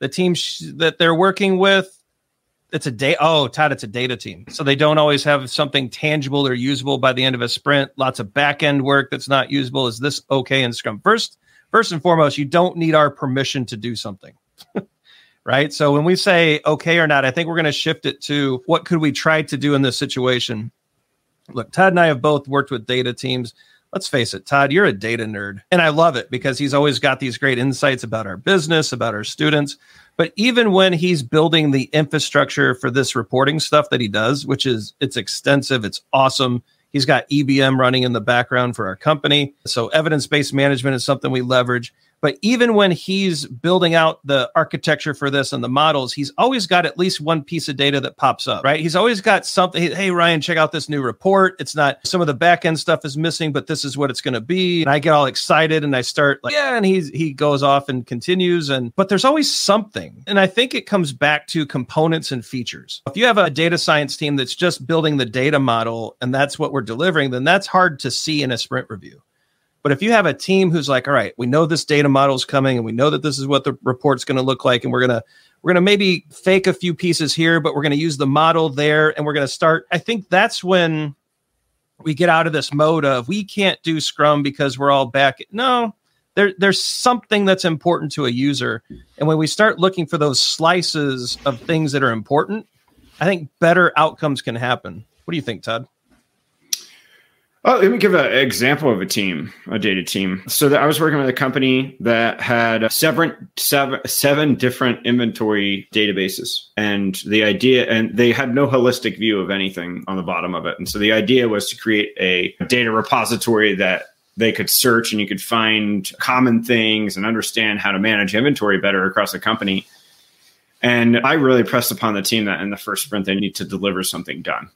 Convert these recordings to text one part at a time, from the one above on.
the team sh- that they're working with it's a day oh todd it's a data team. So they don't always have something tangible or usable by the end of a sprint. Lots of back end work that's not usable. Is this okay in scrum? First first and foremost you don't need our permission to do something right? So when we say okay or not i think we're going to shift it to what could we try to do in this situation? Look todd and i have both worked with data teams let's face it, Todd, you're a data nerd. And I love it because he's always got these great insights about our business, about our students. But even when he's building the infrastructure for this reporting stuff that he does, which is it's extensive, it's awesome. He's got EBM running in the background for our company. So evidence-based management is something we leverage. But even when he's building out the architecture for this and the models, he's always got at least one piece of data that pops up, right? He's always got something. Hey, Ryan, check out this new report. It's not some of the back end stuff is missing, but this is what it's going to be. And I get all excited and I start like, yeah, and he's he goes off and continues. And but there's always something. And I think it comes back to components and features. If you have a data science team that's just building the data model and that's what we're delivering, then that's hard to see in a sprint review. But if you have a team who's like, all right, we know this data model is coming and we know that this is what the report's going to look like and we're going to we're going to maybe fake a few pieces here, but we're going to use the model there and we're going to start I think that's when we get out of this mode of we can't do scrum because we're all back. No, there, there's something that's important to a user. And when we start looking for those slices of things that are important, I think better outcomes can happen. What do you think, Todd? Oh, let me give an example of a team, a data team. So I was working with a company that had seven, seven, seven different inventory databases. And the idea, and they had no holistic view of anything on the bottom of it. And so the idea was to create a data repository that they could search and you could find common things and understand how to manage inventory better across the company. And I really pressed upon the team that in the first sprint, they need to deliver something done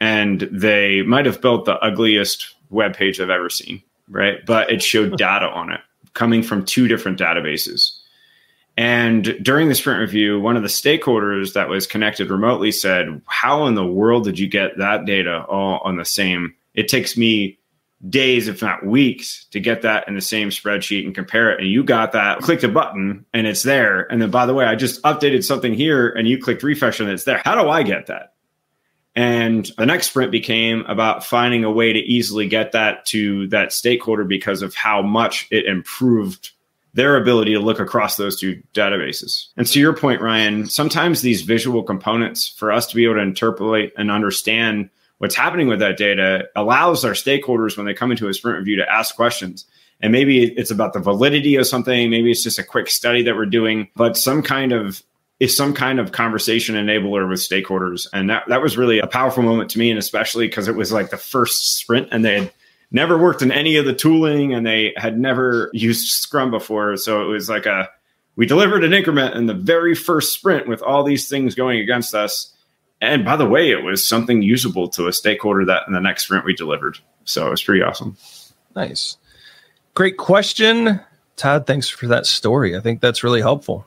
and they might have built the ugliest web page I've ever seen, right? But it showed data on it coming from two different databases. And during the sprint review, one of the stakeholders that was connected remotely said, How in the world did you get that data all on the same? It takes me days, if not weeks, to get that in the same spreadsheet and compare it. And you got that, clicked a button and it's there. And then, by the way, I just updated something here and you clicked refresh and it's there. How do I get that? And the next sprint became about finding a way to easily get that to that stakeholder because of how much it improved their ability to look across those two databases. And to your point, Ryan, sometimes these visual components for us to be able to interpolate and understand what's happening with that data allows our stakeholders when they come into a sprint review to ask questions. And maybe it's about the validity of something, maybe it's just a quick study that we're doing, but some kind of is some kind of conversation enabler with stakeholders. And that, that was really a powerful moment to me, and especially because it was like the first sprint and they had never worked in any of the tooling and they had never used Scrum before. So it was like a, we delivered an increment in the very first sprint with all these things going against us. And by the way, it was something usable to a stakeholder that in the next sprint we delivered. So it was pretty awesome. Nice. Great question. Todd, thanks for that story. I think that's really helpful.